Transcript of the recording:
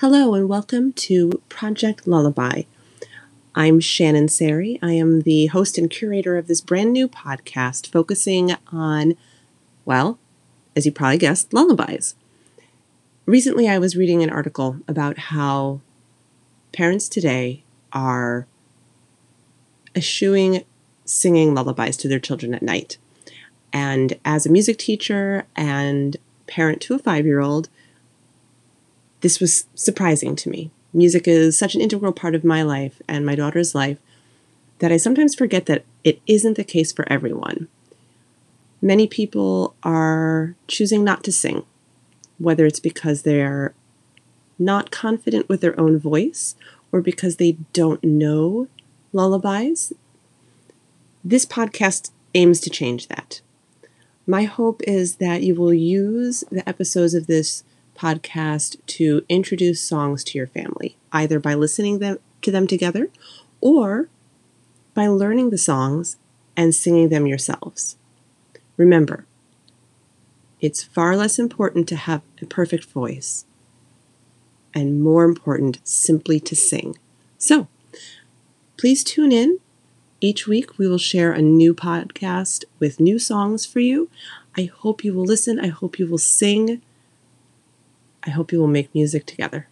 Hello and welcome to Project Lullaby. I'm Shannon Sari. I am the host and curator of this brand new podcast focusing on, well, as you probably guessed, lullabies. Recently, I was reading an article about how parents today are eschewing singing lullabies to their children at night. And as a music teacher and parent to a five year old, this was surprising to me. Music is such an integral part of my life and my daughter's life that I sometimes forget that it isn't the case for everyone. Many people are choosing not to sing, whether it's because they're not confident with their own voice or because they don't know lullabies. This podcast aims to change that. My hope is that you will use the episodes of this podcast to introduce songs to your family, either by listening them, to them together or by learning the songs and singing them yourselves. Remember, it's far less important to have a perfect voice and more important simply to sing. So, please tune in. Each week we will share a new podcast with new songs for you. I hope you will listen. I hope you will sing. I hope you will make music together.